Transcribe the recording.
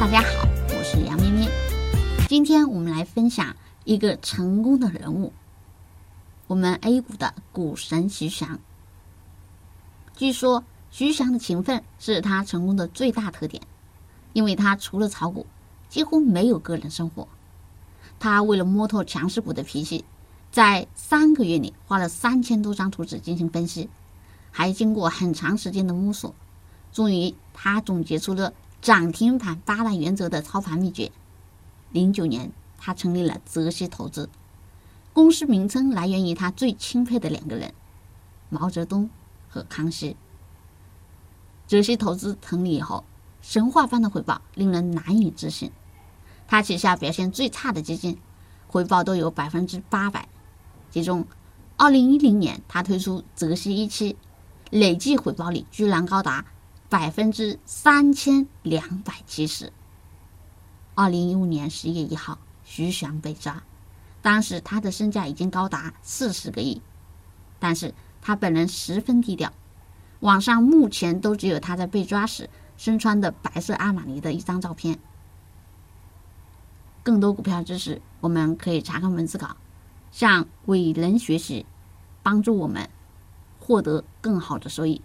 大家好，我是杨咩咩今天我们来分享一个成功的人物，我们 A 股的股神徐翔。据说徐翔的勤奋是他成功的最大特点，因为他除了炒股，几乎没有个人生活。他为了摸透强势股的脾气，在三个月里画了三千多张图纸进行分析，还经过很长时间的摸索，终于他总结出了涨停板八大原则的操盘秘诀。零九年，他成立了泽西投资，公司名称来源于他最钦佩的两个人：毛泽东和康熙。泽西投资成立以后，神话般的回报令人难以置信。他旗下表现最差的基金，回报都有百分之八百，其中，二零一零年他推出泽西一期，累计回报率居然高达百分之三千两百七十。二零一五年十月一号，徐翔被抓，当时他的身价已经高达四十个亿，但是他本人十分低调，网上目前都只有他在被抓时身穿的白色阿玛尼的一张照片。更多股票知识，我们可以查看文字稿，向伟人学习，帮助我们获得更好的收益。